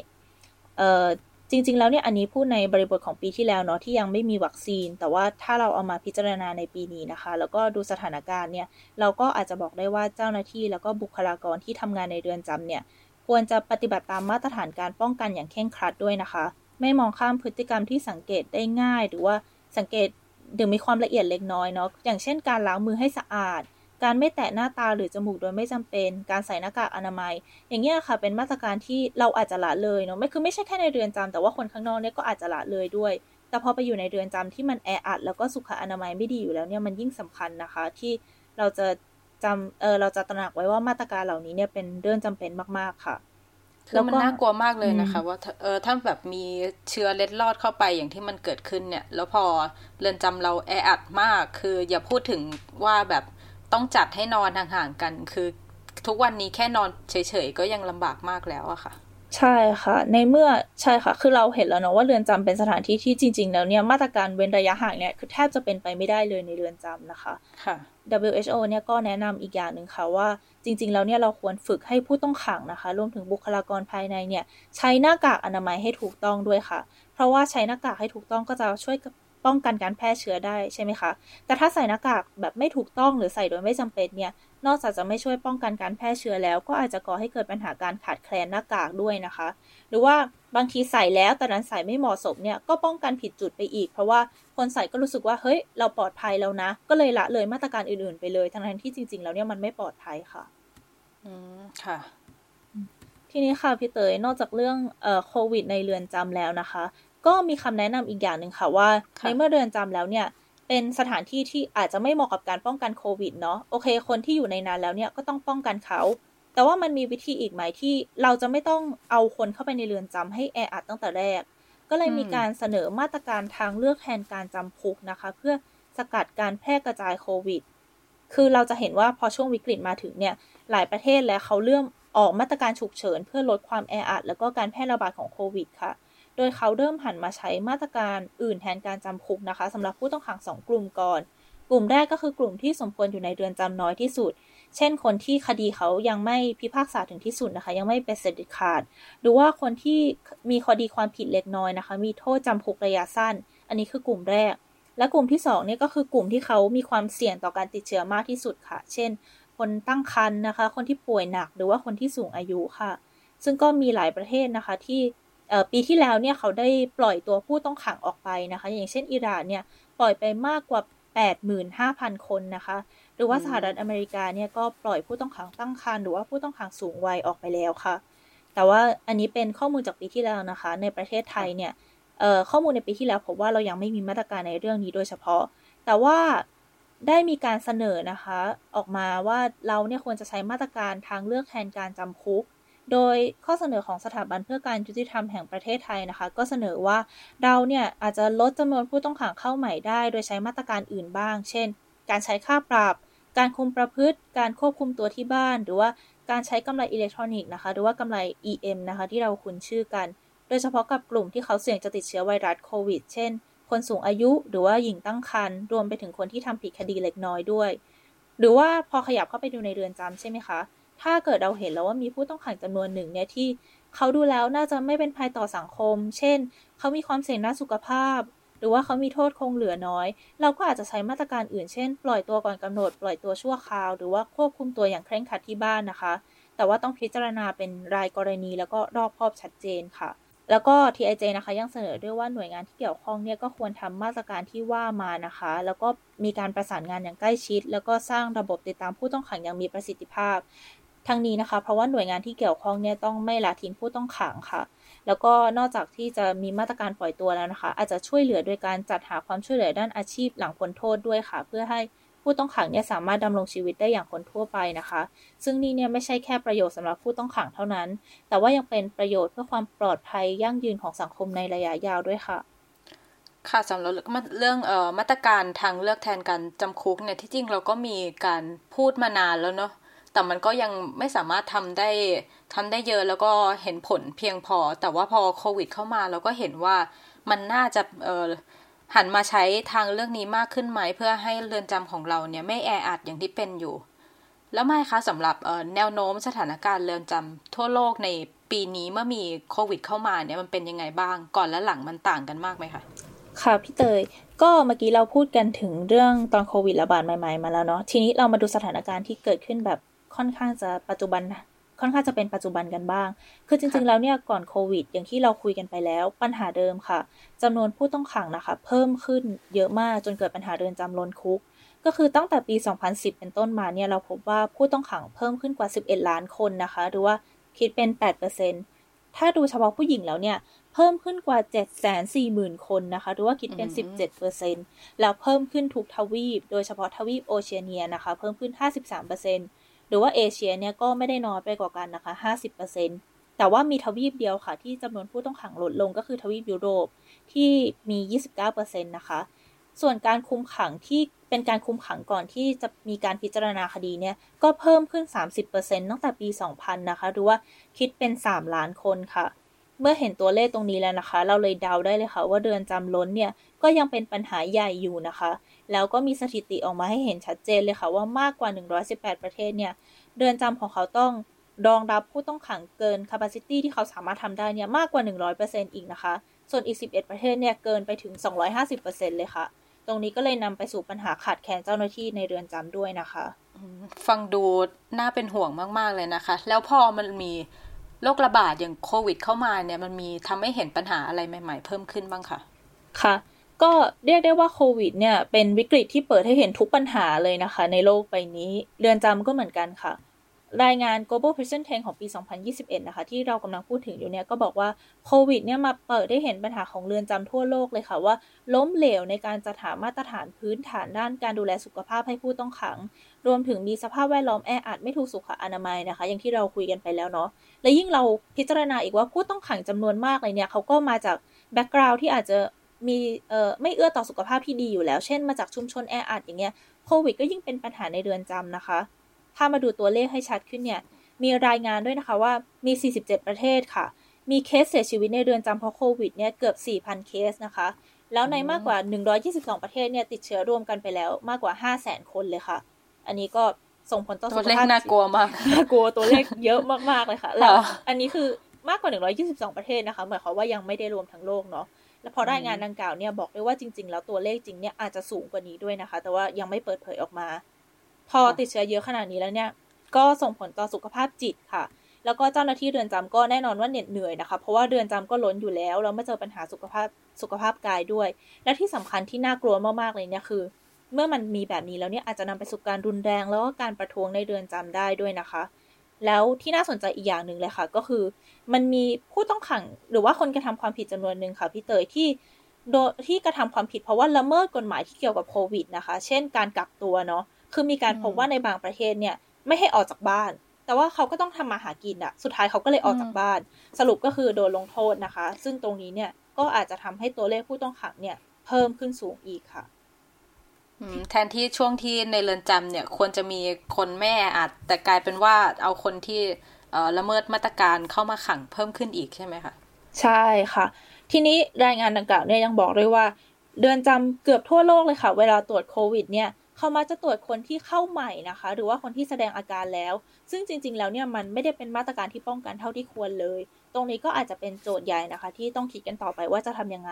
เอ่อจริง ๆ แล้วเนี่ยอันนี้พูดในบริบทของปีที่แล้วเนาะที่ยังไม่มีวัคซีน แต่ว่าถ้าเราเอามาพิจารณาในปีนี้นะคะ แล้วก็ดูสถานการณ์เนี่ย เราก็อาจจะบอกได้ว่าเจ้าหน้าที่แล้วก็บุคลากรที่ทำงานในเรือนจำเนี่ย ควรจะปฏิบัติตามมาตรฐานการป้องกันอย่างเคร่งครัดด้วยนะคะ ไม่มองข้ามพฤติกรรมที่สังเกตได้ง่าย หรือว่าสังเกตหรือมีความละเอียดเล็กน้อยเนาะอย่างเช่นการล้างมือให้สะอาด การไม่แตะหน้าตาหรือจมูกโดยไม่จำเป็น การใส่หน้ากากอนามัย อย่างเงี้ยค่ะ เป็นมาตรการที่เราอาจจะละเลยเนาะไม่คือไม่ใช่แค่ในเรือนจำแต่ว่าคนข้างนอกเนี่ยก็อาจจะละเลยด้วย แต่พอไปอยู่ในเรือนจำที่มันแออัดแล้วก็สุขอนามัยไม่ดีอยู่แล้วเนี่ยมันยิ่งสำคัญนะคะ ที่เราจะจำเออเราจะตระหนักไว้ว่ามาตรการเหล่านี้เนี่ยเป็นเรื่องจำเป็นมาก ๆค่ะคือมันน่ากลัวมากเลยนะคะ ว่าเออถ้าแบบมีเชื้อเล็ดลอดเข้าไปอย่างที่มันเกิดขึ้นเนี่ย แล้วพอเรือนจำเราแออัดมาก คืออย่าพูดถึงว่าแบบ ต้องจัดให้นอนห่างๆกัน คือทุกวันนี้แค่นอนเฉยๆก็ยังลำบากมากแล้วอะค่ะ ใช่ค่ะ ในเมื่อใช่ค่ะ คือเราเห็นแล้วเนาะว่าเรือนจำเป็นสถานที่ที่จริง ๆ แล้วเนี่ยมาตรการเว้นระยะห่างเนี่ยคือแทบจะเป็นไปไม่ได้เลยในเรือนจำนะคะค่ะ WHO เนี่ยก็แนะนำอีกอย่างหนึ่งค่ะว่าจริง ๆ แล้วเนี่ยเราควรฝึกให้ผู้ต้องขังนะคะ รวมถึงบุคลากรภายในเนี่ย ใช้หน้ากากอนามัยให้ถูกต้องด้วยค่ะ เพราะว่าใช้หน้ากากให้ถูกต้องก็จะช่วย ป้องกันการแพร่เชื้อได้ใช่ไหมคะ แต่ถ้าใส่หน้ากากแบบไม่ถูกต้องหรือใส่โดยไม่จำเป็นเนี่ย นอกจากจะไม่ช่วยป้องกันการแพร่เชื้อแล้ว ก็อาจจะก่อให้เกิดปัญหาการขาดแคลนหน้ากากด้วยนะคะ หรือว่าบางทีใส่แล้วแต่นั้นใส่ไม่เหมาะสมเนี่ยก็ป้องกันผิดจุดไปอีก เพราะว่าคนใส่ก็รู้สึกว่าเฮ้ยเราปลอดภัยแล้วนะ ก็เลยละเลยมาตรการอื่นๆไปเลย ทั้งที่จริง ๆ แล้วเนี่ยมันไม่ปลอดภัยค่ะ อืมค่ะทีนี้ค่ะพี่เตยนอกจากเรื่องเอ่อโควิดในเรือนจำแล้วนะคะ ก็มีคำแนะนำอีกอย่างหนึ่งค่ะว่า ในเมื่อเรือนจำแล้วเนี่ย เป็นสถานที่ที่อาจจะไม่เหมาะกับการป้องกันโควิดเนาะโอเค คนที่อยู่ในนั้นแล้วเนี่ยก็ต้องป้องกันเขา แต่ว่ามันมีวิธีอีกไหมที่เราจะไม่ต้องเอาคนเข้าไปในเรือนจำให้แออัดตั้งแต่แรก ก็เลยมีการเสนอมาตรการทางเลือกแทนการจำคุกนะคะ เพื่อสกัดการแพร่กระจายโควิด คือเราจะเห็นว่าพอช่วงวิกฤตมาถึงเนี่ย หลายประเทศแล้วเขาเริ่มออกมาตรการฉุกเฉิน เพื่อลดความแออัด แล้วก็การแพร่ระบาดของโควิดค่ะ โดยเขาเริ่มหันมาใช้มาตรการอื่นแทนการจำคุกนะคะสำหรับผู้ต้องขังสองกลุ่มก่อน กลุ่มแรกก็คือกลุ่มที่สมควรอยู่ในเรือนจำน้อยที่สุด เช่น คนที่คดีเขายังไม่พิพากษาถึงที่สุดนะคะ ยังไม่เป็นเสด็จขาด หรือว่าคนที่มีคดีความผิดเล็กน้อยนะคะ มีโทษจำคุกระยะสั้น อันนี้คือกลุ่มแรก และกลุ่มที่2เนี่ยก็คือกลุ่มที่เขามีความเสี่ยงต่อการติดเชื้อมากที่สุดค่ะ เช่น คนตั้งครรภ์นะคะ คนที่ป่วยหนัก หรือว่าคนที่สูงอายุค่ะ ซึ่งก็มีหลายประเทศนะคะที่ ปีที่แล้วเนี่ยเขาได้ปล่อยตัวผู้ต้องขังออกไปนะคะ อย่างเช่นอิหร่านเนี่ยปล่อยไปมากกว่า 85,000 คนนะคะ หรือว่าสหรัฐอเมริกาเนี่ยก็ปล่อยผู้ต้องขังตั้งครรภ์หรือว่าผู้ต้องขังสูงวัยออกไปแล้วค่ะ แต่ว่าอันนี้เป็นข้อมูลจากปีที่แล้วนะคะ ในประเทศไทยเนี่ยข้อมูลในปีที่แล้วพบว่าเรายังไม่มีมาตรการในเรื่องนี้โดยเฉพาะ แต่ว่าได้มีการเสนอนะคะ ออกมาว่าเราเนี่ยควรจะใช้มาตรการทางเลือกแทนการจำคุก โดยข้อเสนอของสถาบันเพื่อการยุติธรรมแห่งประเทศไทยนะคะ ก็เสนอว่าเราเนี่ยอาจจะลดจำนวนผู้ต้องขังเข้าใหม่ได้ โดยใช้มาตรการอื่นบ้าง เช่น การใช้ค่าปรับ การคุมประพฤติ การควบคุมตัวที่บ้าน หรือว่าการใช้กำไรอิเล็กทรอนิกส์นะคะ หรือว่ากำไร EM นะคะ ที่เราคุ้นชื่อกัน โดยเฉพาะกับกลุ่มที่เขาเสี่ยงจะติดเชื้อไวรัสโควิด เช่น คนสูงอายุหรือว่าหญิงตั้งครรภ์ รวมไปถึงคนที่ทำผิดคดีเล็กน้อยด้วย หรือว่าพอขยับเข้าไปดูในเรือนจำใช่ไหมคะ ถ้าเกิดเราเห็นแล้วว่ามีผู้ต้องขังจำนวนหนึ่งเนี่ยที่เขาดูแล้วน่าจะไม่เป็นภัยต่อสังคม เช่น เขามีความเสี่ยงด้านสุขภาพ หรือว่าเขามีโทษคงเหลือน้อย เราก็อาจจะใช้มาตรการอื่น เช่น ปล่อยตัวก่อนกำหนด ปล่อยตัวชั่วคราว หรือว่าควบคุมตัวอย่างเคร่งครัดที่บ้านนะคะ แต่ว่าต้องพิจารณาเป็นรายกรณีแล้วก็รอบคอบชัดเจนค่ะแล้วก็ TIJ นะคะยังเสนอด้วยว่าหน่วยงานที่เกี่ยวข้องเนี่ยก็ควรทำมาตรการที่ว่ามานะคะ แล้วก็มีการประสานงานอย่างใกล้ชิด แล้วก็สร้างระบบติดตามผู้ต้องขังอย่างมีประสิทธิภาพ ทั้งนี้นะคะ เพราะว่าหน่วยงานที่เกี่ยวข้องเนี่ยต้องไม่ละทิ้งผู้ต้องขังค่ะ แล้วก็นอกจากที่จะมีมาตรการปล่อยตัวแล้วนะคะ อาจจะช่วยเหลือโดยการจัดหาความช่วยเหลือด้านอาชีพหลังพ้นโทษด้วยค่ะ เพื่อให้ผู้ต้องขังเนี่ยสามารถดำรงชีวิตได้อย่างคนทั่วไปนะคะ ซึ่งนี่เนี่ยไม่ใช่แค่ประโยชน์สำหรับผู้ต้องขังเท่านั้น แต่ว่ายังเป็นประโยชน์เพื่อความปลอดภัยยั่งยืนของสังคมในระยะยาวด้วยค่ะค่ะสำหรับเรื่องเอ่อมาตรการทางเลือกแทนการจำคุกเนี่ยที่จริงเราก็มีการพูดมานานแล้วเนาะ แต่มันก็ยังไม่สามารถทำได้ทำได้เยอะแล้วก็เห็นผลเพียงพอ แต่ว่าพอโควิด เข้ามาเราก็เห็นว่ามันน่าจะเอ่อหันมาใช้ทางเรื่องนี้มากขึ้นไหมเพื่อให้เรือนจำของเราเนี่ยไม่แออัดอย่างที่เป็นอยู่ แล้วไม่คะสำหรับแนวโน้มสถานการณ์เรือนจำทั่วโลกในปีนี้เมื่อมีโควิด เข้ามาเนี่ยมันเป็นยังไงบ้างก่อนและหลังมันต่างกันมากไหมคะค่ะพี่เตยก็เมื่อกี้เราพูดกันถึงเรื่องตอนโควิดระบาดใหม่ๆมาแล้วเนาะทีนี้เรามาดูสถานการณ์ที่เกิดขึ้นแบบ ค่อนข้างจะปัจจุบันค่อนข้างจะเป็นปัจจุบันกันบ้าง คือจริงๆ แล้วเนี่ยก่อนโควิด อย่างที่เราคุยกันไปแล้ว ปัญหาเดิมค่ะจำนวนผู้ต้องขังนะคะ เพิ่มขึ้นเยอะมากจนเกิดปัญหาเดินจำล้นคุก ก็คือตั้งแต่ปี 2010 เป็นต้นมาเนี่ยเราพบว่าผู้ต้องขังเพิ่มขึ้นกว่า 11 ล้านคนนะคะ หรือว่าคิดเป็น 8%ถ้าดูเฉพาะผู้หญิงแล้วเนี่ยเพิ่มขึ้นกว่า 740,000 คนนะคะ หรือว่าคิดเป็น 17%แล้วเพิ่มขึ้นทุกทวีป โดยเฉพาะทวีปโอเชียเนียนะคะ เพิ่มขึ้น 53% หรือว่าเอเชียเนี่ยก็ไม่ได้น้อยไปกว่ากันนะคะ 50%แต่ว่ามีทวีปเดียวค่ะ ที่จำนวนผู้ต้องขังลดลงก็คือทวีปยุโรปที่มี 29%นะคะ ส่วนการคุมขังที่เป็นการคุมขังก่อนที่จะมีการพิจารณาคดีเนี่ย ก็เพิ่มขึ้น 30%ตั้งแต่ปี 2000 นะคะ หรือว่าคิดเป็น 3 ล้านคนค่ะ เมื่อเห็นตัวเลขตรงนี้แล้วนะคะ เราเลยเดาได้เลยค่ะ ว่าเดือนจำล้นเนี่ยก็ยังเป็นปัญหาใหญ่อยู่นะคะ แล้วก็มีสถิติออกมาให้เห็นชัดเจนเลยค่ะว่ามากกว่า 118 ประเทศเนี่ยเดือนจำของเขาต้องรองรับผู้ต้องขังเกิน capacity ที่เขาสามารถทำได้เนี่ยมากกว่า 100%อีกนะคะ ส่วนอีก 11 ประเทศเนี่ยเกินไปถึง 250%เลยค่ะ ตรงนี้ก็เลยนำไปสู่ปัญหาขาดแคลนเจ้าหน้าที่ในเรือนจำด้วยนะคะ ฟังดูน่าเป็นห่วงมาก ๆ เลยนะคะ แล้วพอมันมีโรคระบาดอย่างโควิด เข้ามาเนี่ยมันมีทำให้เห็นปัญหาอะไรใหม่ ๆ เพิ่มขึ้นบ้างคะค่ะ ก็เรียกได้ว่าโควิดเนี่ยเป็นวิกฤตที่เปิดให้เห็นทุกปัญหาเลยนะคะ ในโลกใบนี้ เรือนจำก็เหมือนกันค่ะ รายงาน Global Prison Trend ของปี 2021 นะคะ ที่เรากำลังพูดถึงอยู่เนี่ยก็บอกว่าโควิดเนี่ยมาเปิดได้เห็นปัญหาของเรือนจำทั่วโลกเลยค่ะว่า ล้มเหลวในการจัดหามาตรฐานพื้นฐานด้านการดูแลสุขภาพให้ผู้ต้องขัง รวมถึงมีสภาพแวดล้อมแออัดไม่ถูกสุขอนามัยนะคะ อย่างที่เราคุยกันไปแล้วเนาะและยิ่งเราพิจารณาอีกว่าผู้ต้องขังจำนวนมากเลยเนี่ยเขาก็มาจากแบ็กกราวด์ที่อาจจะ มีเอ่อไม่เอื้อต่อสุขภาพที่ดีอยู่แล้ว เช่นมาจากชุมชนแออัดอย่างเงี้ยโควิดก็ยิ่งเป็นปัญหาในเรือนจำนะคะ ถ้ามาดูตัวเลขให้ชัดขึ้นเนี่ย มีรายงานด้วยนะคะว่ามี 47 ประเทศค่ะ มีเคสเสียชีวิตในเรือนจำเพราะโควิดเนี่ยเกือบ 4,000 เคสนะคะ แล้วในมากกว่า 122 ประเทศเนี่ยติดเชื้อรวมกันไปแล้วมากกว่า 500,000 คนเลยค่ะ อันนี้ก็ส่งผลต่อสุขภาพตัวเลขน่ากลัวมากน่ากลัวตัวเลขเยอะมากๆเลยค่ะแล้วอันนี้คือมากกว่า 122 ประเทศนะคะ หมายความว่ายังไม่ได้รวมทั้งโลกเนาะ แล้วพอรายงานดังกล่าวเนี่ยบอกได้ว่าจริง ๆ แล้วตัวเลขจริงเนี่ยอาจจะสูงกว่านี้ด้วยนะคะ แต่ว่ายังไม่เปิดเผยออกมา พอติดเชื้อเยอะขนาดนี้แล้วเนี่ย ก็ส่งผลต่อสุขภาพจิตค่ะ แล้วก็เจ้าหน้าที่เรือนจำก็แน่นอนว่าเหน็ดเหนื่อยนะคะ เพราะว่าเรือนจำก็ล้นอยู่แล้วเราไม่เจอปัญหาสุขภาพสุขภาพกายด้วย และที่สำคัญที่น่ากลัวมากๆเลยเนี่ยคือ เมื่อมันมีแบบนี้แล้วเนี่ยอาจจะนำไปสู่การรุนแรงแล้วก็การประท้วงในเรือนจำได้ด้วยนะคะ แล้วที่น่าสนใจอีกอย่างหนึ่งเลยค่ะ ก็คือ มันมีผู้ต้องขังหรือว่าคนกระทำความผิดจำนวนหนึ่งค่ะพี่เตยที่โดที่กระทำความผิดเพราะว่าละเมิดกฎหมายที่เกี่ยวกับโควิดนะคะ เช่น การกักตัวเนาะคือมีการพบว่าในบางประเทศเนี่ยไม่ให้ออกจากบ้าน แต่ว่าเขาก็ต้องทำมาหากินอะสุดท้ายเขาก็เลยออกจากบ้าน สรุปก็คือโดนลงโทษนะคะ ซึ่งตรงนี้เนี่ยก็อาจจะทำให้ตัวเลขผู้ต้องขังเนี่ยเพิ่มขึ้นสูงอีกค่ะ แทนที่ช่วงที่ในเรือนจำเนี่ย ควรจะมีคนแม่อาจแต่กลายเป็นว่าเอาคนที่ละเมิดมาตรการเข้ามาขังเพิ่มขึ้นอีกใช่ไหมคะ ใช่ค่ะ ทีนี้รายงานดังกล่าวเนี่ยยังบอกด้วยว่า เดือนจำเกือบทั่วโลกเลยค่ะ เวลาตรวจโควิดเนี่ยเขามาจะตรวจคนที่เข้าใหม่นะคะ หรือว่าคนที่แสดงอาการแล้ว ซึ่งจริง ๆ แล้วเนี่ยมันไม่ได้เป็นมาตรการที่ป้องกันเท่าที่ควรเลย ตรงนี้ก็อาจจะเป็นโจทย์ใหญ่นะคะ ที่ต้องคิดกันต่อไปว่าจะทํำยังไง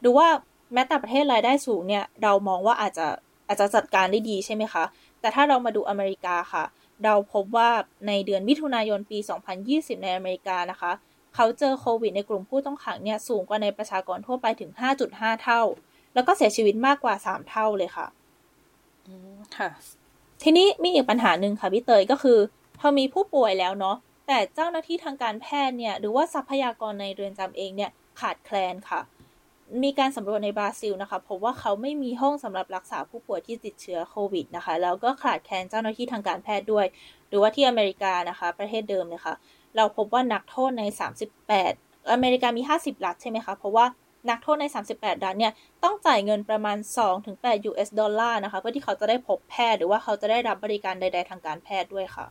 หรือว่า แม้แต่ประเทศรายได้สูงเนี่ย เรามองว่าอาจจะอาจจะจัดการได้ดีใช่ไหมคะ แต่ถ้าเรามาดูอเมริกาค่ะ เราพบว่าในเดือนมิถุนายนปี 2020 ในอเมริกานะคะ เขาเจอโควิดในกลุ่มผู้ต้องขังเนี่ยสูงกว่าในประชากรทั่วไปถึง 5.5 เท่า แล้วก็เสียชีวิตมากกว่า 3 เท่าเลยค่ะค่ะ ทีนี้มีอีกปัญหาหนึ่งค่ะพี่เตยก็คือพอมีผู้ป่วยแล้วเนาะ แต่เจ้าหน้าที่ทางการแพทย์เนี่ย หรือว่าทรัพยากรในเรือนจำเองเนี่ยขาดแคลนค่ะ มีการสำรวจในบราซิลนะคะพบว่าเขาไม่มีห้องสำหรับรักษาผู้ป่วยที่ติดเชื้อโควิดนะคะ แล้วก็ขาดแคลนเจ้าหน้าที่ทางการแพทย์ด้วย หรือว่าที่อเมริกานะคะ ประเทศเดิมเลยค่ะเราพบว่านักโทษใน 38 อเมริกามี 50 รัฐใช่ไหมคะ เพราะว่านักโทษใน 38 รัฐเนี่ย ต้องจ่ายเงินประมาณ 2-8 US ดอลลาร์นะคะ เพื่อที่เขาจะได้พบแพทย์หรือว่าเขาจะได้รับบริการใด ๆ ทางการแพทย์ด้วยค่ะ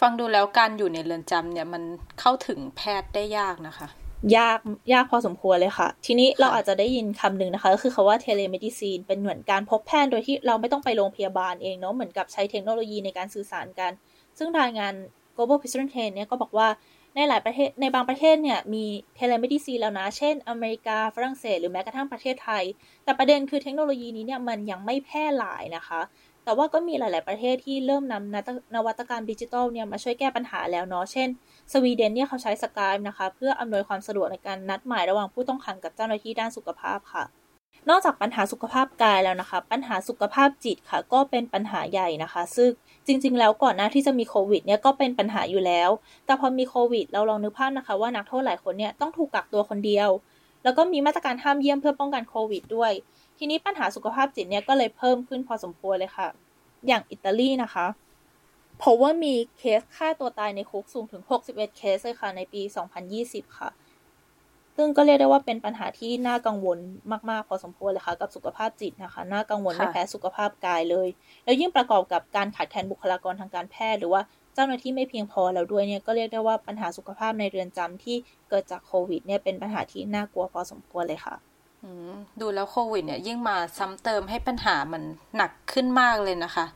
ฟังดูแล้วการอยู่ในเรือนจำเนี่ยมันเข้าถึงแพทย์ได้ยากนะคะ ยากยากพอสมควรเลยค่ะ ทีนี้เราอาจจะได้ยินคำหนึ่งนะคะ ก็คือคำว่า telemedicine เป็นเหมือนการพบแพทย์โดยที่เราไม่ต้องไปโรงพยาบาลเองเนาะเหมือนกับใช้เทคโนโลยีในการสื่อสารกัน ซึ่งรายงาน Global Prison Trends เนี่ยก็บอกว่าในหลายประเทศในบางประเทศเนี่ยมี telemedicine แล้วนะ เช่น อเมริกาฝรั่งเศส หรือแม้กระทั่งประเทศไทย แต่ประเด็นคือเทคโนโลยีนี้เนี่ยมันยังไม่แพร่หลายนะคะ แต่ว่าก็มีหลาย ๆ ประเทศที่เริ่มนำนวัตกรรมดิจิทัลเนี่ยมาช่วยแก้ปัญหาแล้วเนาะ เช่น สวีเดนเนี่ยเขาใช้สกายนะคะ เพื่ออำนวยความสะดวกในการนัดหมายระหว่างผู้ต้องขังกับเจ้าหน้าที่ด้านสุขภาพค่ะ นอกจากปัญหาสุขภาพกายแล้วนะคะ ปัญหาสุขภาพจิตค่ะ ก็เป็นปัญหาใหญ่นะคะ ซึ่งจริง ๆ แล้วก่อนหน้าที่จะมีโควิดเนี่ยก็เป็นปัญหาอยู่แล้ว แต่พอมีโควิด เราลองนึกภาพนะคะ ว่านักโทษหลายคนเนี่ยต้องถูกกักตัวคนเดียว แล้วก็มีมาตรการห้ามเยี่ยมเพื่อป้องกันโควิดด้วย ทีนี้ปัญหาสุขภาพจิตเนี่ยก็เลยเพิ่มขึ้นพอสมควรเลยค่ะ อย่างอิตาลีนะคะพบว่ามีเคสฆ่าตัวตายในคุกสูงถึง 61 เคสเลยค่ะ ในปี 2020 ค่ะ ซึ่งก็เรียกได้ว่าเป็นปัญหาที่น่ากังวลมาก ๆ พอสมควรเลยค่ะ กับสุขภาพจิตนะคะ น่ากังวลไม่แพ้สุขภาพกายเลย แล้วยิ่งประกอบกับการขาดแคลนบุคลากรทางการแพทย์ หรือว่าเจ้าหน้าที่ไม่เพียงพอแล้วด้วยเนี่ย ก็เรียกได้ว่าปัญหาสุขภาพในเรือนจำที่เกิดจากโควิดเนี่ยเป็นปัญหาที่น่ากลัวพอสมควรเลยค่ะ ดูแล้วโควิดเนี่ยยิ่งมาซ้ำเติมให้ปัญหามันหนักขึ้นมากเลยนะคะ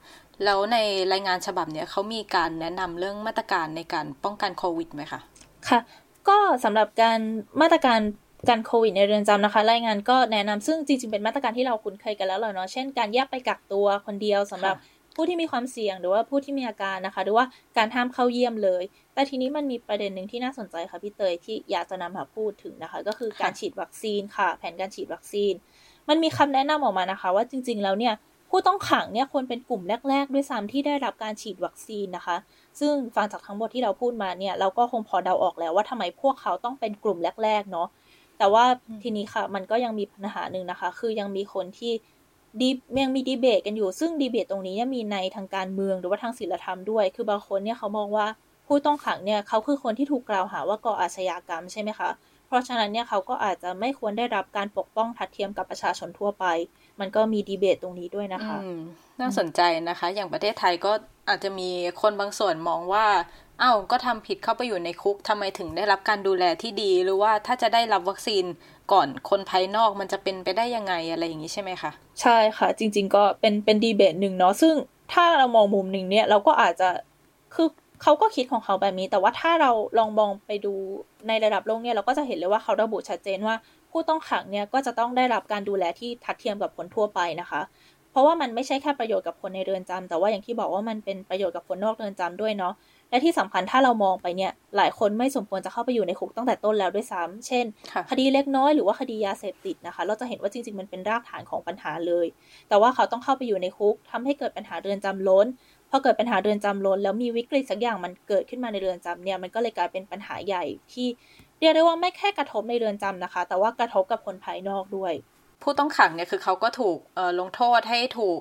แล้วในรายงานฉบับเนี่ยเขามีการแนะนำเรื่องมาตรการในการป้องกันโควิดไหมคะค่ะ ก็สำหรับการมาตรการการโควิดในเรือนจำนะคะ รายงานก็แนะนำซึ่งจริงๆเป็นมาตรการที่เราคุ้นเคยกันแล้วเนาะเช่นการแยกไปกักตัวคนเดียวสำหรับ ผู้ที่มีความเสี่ยงหรือว่าผู้ที่มีอาการนะคะ หรือว่าการห้ามเข้าเยี่ยมเลย แต่ทีนี้มันมีประเด็นหนึ่งที่น่าสนใจค่ะพี่เตยที่อยากจะนำมาพูดถึงนะคะ ก็คือการฉีดวัคซีนค่ะ แผนการฉีดวัคซีน มันมีคำแนะนำออกมานะคะ ว่าจริง ๆ แล้วเนี่ยผู้ต้องขังเนี่ยควรเป็นกลุ่มแรก ๆ ด้วยซ้ำที่ได้รับการฉีดวัคซีนนะคะ ซึ่งฟังจากทั้งหมดที่เราพูดมาเนี่ยเราก็คงพอเดาออกแล้วว่าทำไมพวกเขาต้องเป็นกลุ่มแรก ๆ เนาะแต่ว่าทีนี้ค่ะ มันก็ยังมีปัญหาหนึ่งนะคะ คือยังมีคนที่ ดียังมีดีเบตกันอยู่ ซึ่งดีเบตตรงนี้เนี่ยมีในทางการเมืองหรือว่าทางศิลธรรมด้วย คือบางคนเนี่ยเขามองว่าผู้ต้องขังเนี่ยเขาคือคนที่ถูกกล่าวหาว่าก่ออาชญากรรมใช่ไหมคะ เพราะฉะนั้นเนี่ยเขาก็อาจจะไม่ควรได้รับการปกป้องทัดเทียมกับประชาชนทั่วไป มันก็มีดีเบตตรงนี้ด้วยนะคะน่าสนใจนะคะ อย่างประเทศไทยก็อาจจะมีคนบางส่วนมองว่าเอา้าก็ทำผิดเข้าไปอยู่ในคุกทำไมถึงได้รับการดูแลที่ดี หรือว่าถ้าจะได้รับวัคซีน ก่อนคนภายนอกมันจะเป็นไปได้ยังไงอะไรอย่างนี้ใช่ไหมคะใช่ค่ะ จริง ๆ ก็เป็นเป็นดีเบตหนึ่งเนาะซึ่งถ้าเรามองมุมหนึ่งเนี่ยเราก็อาจจะคือเขาก็คิดของเขาแบบนี้ แต่ว่าถ้าเราลองมองไปดูในระดับโลกเนี่ยเราก็จะเห็นเลยว่าเขาระบุชัดเจนว่า ผู้ต้องขังเนี่ยก็จะต้องได้รับการดูแลที่ทัดเทียมกับคนทั่วไปนะคะ เพราะว่ามันไม่ใช่แค่ประโยชน์กับคนในเรือนจำแต่ว่าอย่างที่บอกว่ามันเป็นประโยชน์กับคนนอกเรือนจำด้วยเนาะ และที่สำคัญถ้าเรามองไปเนี่ยหลายคนไม่สมควรจะเข้าไปอยู่ในคุกตั้งแต่ต้นแล้วด้วยซ้ำเช่น คดีเล็กน้อยหรือว่าคดียาเสพติดนะคะ เราจะเห็นว่าจริงๆมันเป็นรากฐานของปัญหาเลย แต่ว่าเขาต้องเข้าไปอยู่ในคุกทำให้เกิดปัญหาเรือนจำล้นพอเกิดปัญหาเรือนจำล้น แล้วมีวิกฤตสักอย่างมันเกิดขึ้นมาในเรือนจำเนี่ยมันก็เลยกลายเป็นปัญหาใหญ่ที่เรียกได้ว่าไม่แค่กระทบในเรือนจำนะคะ แต่ว่ากระทบกับคนภายนอกด้วย ผู้ต้องขังเนี่ยคือเขาก็ถูกลงโทษให้ถูก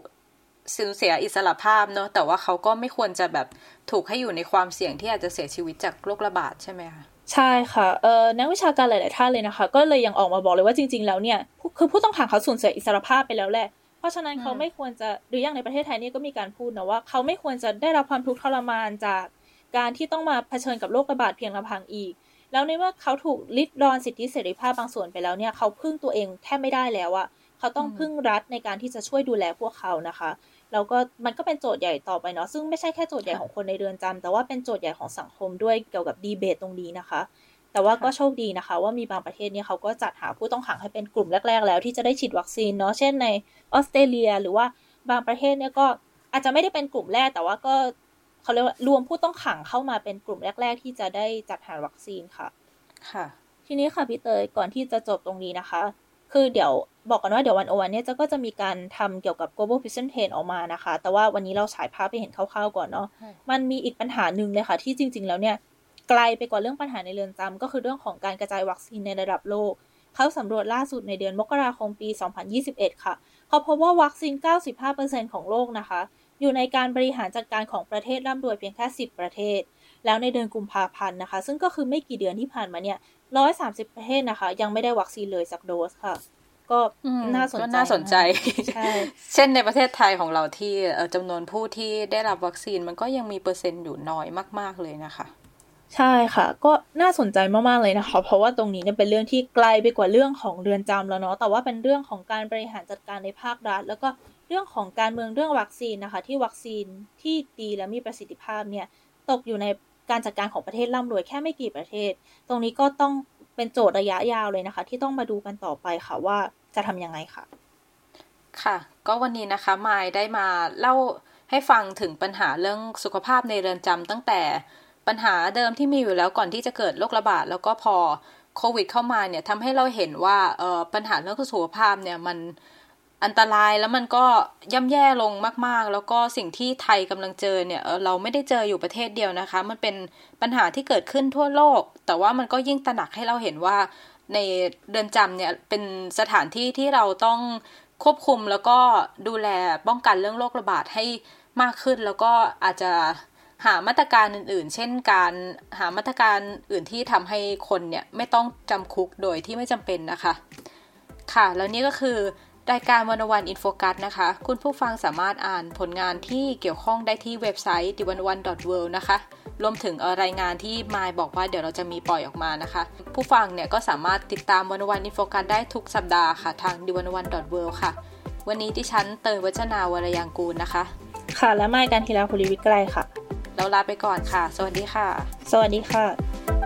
สูญเสียอิสระภาพเนาะแต่ว่าเขาก็ไม่ควรจะแบบถูกให้อยู่ในความเสี่ยงที่อาจจะเสียชีวิตจากโรคระบาดใช่ไหมคะใช่ค่ะเอ่อนักวิชาการหลาย ๆ ท่านเลยนะคะ ก็เลยยังออกมาบอกเลยว่าจริง ๆ แล้วเนี่ยคือผู้ต้องขังเขาสูญเสียอิสรภาพไปแล้วแหละ เพราะฉะนั้นเขาไม่ควรจะหรืออย่างในประเทศไทยนี่ก็มีการพูดนะว่าเขาไม่ควรจะได้รับความทุกข์ทรมานจากการที่ต้องมาเผชิญกับโรคระบาดเพียงลำพังอีก แล้วในเมื่อเขาถูกลิดรอนสิทธิเสรีภาพบางส่วนไปแล้วเนี่ยเขาพึ่งตัวเองแทบไม่ได้แล้วอะเขาต้องพึ่งรัฐในการที่จะช่วยดูแลพวกเขานะคะ แล้วก็มันก็เป็นโจทย์ใหญ่ต่อไปเนาะซึ่งไม่ใช่แค่โจทย์ใหญ่ของคนในเรือนจำแต่ว่าเป็นโจทย์ใหญ่ของสังคมด้วยเกี่ยวกับดีเบตตรงนี้นะคะ แต่ว่าก็โชคดีนะคะ ว่ามีบางประเทศเนี่ยเขาก็จัดหาผู้ต้องขังให้เป็นกลุ่มแรก ๆ แล้วที่จะได้ฉีดวัคซีนเนาะเช่นในออสเตรเลีย หรือว่าบางประเทศเนี่ยก็อาจจะไม่ได้เป็นกลุ่มแรกแต่ว่าก็เขาเรียกว่ารวมผู้ต้องขังเข้ามาเป็นกลุ่มแรก ๆ ที่จะได้จัดหาวัคซีนค่ะ ค่ะ ทีนี้ค่ะพี่เตยก่อนที่จะจบตรงนี้นะคะ คือเดี๋ยวบอกกันว่าเดี๋ยววันโอวันเนี่ยจะก็จะมีการทำเกี่ยวกับ global prison trend ออกมานะคะ แต่ว่าวันนี้เราฉายภาพไปเห็นคร่าวๆก่อนเนาะ มันมีอีกปัญหาหนึ่งเลยค่ะ ที่จริง ๆ แล้วเนี่ยไกลไปกว่าเรื่องปัญหาในเรือนจำก็คือเรื่องของการกระจายวัคซีนในระดับโลก เขาสำรวจล่าสุดในเดือนมกราคมปี 2021 ค่ะ เขาพบว่าวัคซีน 95%ของโลกนะคะ อยู่ในการบริหารจัดการของประเทศร่ำรวยเพียงแค่ 10 ประเทศแล้วในเดือนกุมภาพันธ์นะคะ ซึ่งก็คือไม่กี่เดือนที่ผ่านมาเนี่ย 130ประเทศนะคะ ยังไม่ได้วัคซีนเลยสักโดสค่ะ ก็น่าสนใจก็น่าสนใจใช่เช่นในประเทศไทยของเราที่จำนวนผู้ที่ได้รับวัคซีนมันก็ยังมีเปอร์เซ็นต์อยู่น้อยมาก ๆเลยนะคะ ใช่ค่ะ ก็น่าสนใจมากๆเลยนะคะ เพราะว่าตรงนี้เนี่ยเป็นเรื่องที่ไกลไปกว่าเรื่องของเรือนจำแล้วเนาะแต่ว่าเป็นเรื่องของการบริหารจัดการในภาครัฐ แล้วก็เรื่องของการเมืองเรื่องวัคซีนนะคะ ที่วัคซีนที่ดีและมีประสิทธิภาพเนี่ยตกอยู่ใน การจัดการของประเทศร่ำรวยแค่ไม่กี่ประเทศ ตรงนี้ก็ต้องเป็นโจทย์ระยะยาวเลยนะคะ ที่ต้องมาดูกันต่อไปค่ะว่าจะทำยังไงค่ะ ค่ะ ก็วันนี้นะคะมายได้มาเล่าให้ฟังถึงปัญหาเรื่องสุขภาพในเรือนจำตั้งแต่ปัญหาเดิมที่มีอยู่แล้วก่อนที่จะเกิดโรคระบาดแล้วก็พอโควิดเข้ามาเนี่ยทำให้เราเห็นว่าปัญหาเรื่องสุขภาพเนี่ยมัน อันตรายแล้วมันก็ย่ำแย่ลงมาก ๆ แล้วก็สิ่งที่ไทยกำลังเจอเนี่ยเราไม่ได้เจออยู่ประเทศเดียวนะคะ มันเป็นปัญหาที่เกิดขึ้นทั่วโลก แต่ว่ามันก็ยิ่งตระหนักให้เราเห็นว่าในเดือนจำเนี่ยเป็นสถานที่ที่เราต้องควบคุมแล้วก็ดูแลป้องกันเรื่องโรคระบาดให้มากขึ้น แล้วก็อาจจะหามาตรการอื่นๆ เช่นการหามาตรการอื่นที่ทำให้คนเนี่ยไม่ต้องจำคุกโดยที่ไม่จำเป็นนะคะ ค่ะ แล้วนี่ก็คือ รายการวันวันอินโฟกัสนะคะ คุณผู้ฟังสามารถอ่านผลงานที่เกี่ยวข้องได้ที่เว็บไซต์ d 1 1 w o r l d นะคะรวมถึงรายงานที่มายบอกว่าเดี๋ยวเราจะมีปล่อยออกมานะคะ ผู้ฟังเนี่ยก็สามารถติดตามวันวันอินโฟกัสได้ทุกสัปดาห์ค่ะ ทาง d 1 1 w o r l d ค่ะ วันนี้ดิฉันเตยวัชนาวรยางกูลนะคะ ค่ะและมายการทีลาภูริวิกไกรค่ะ เราลาไปก่อนค่ะ สวัสดีค่ะ สวัสดีค่ะ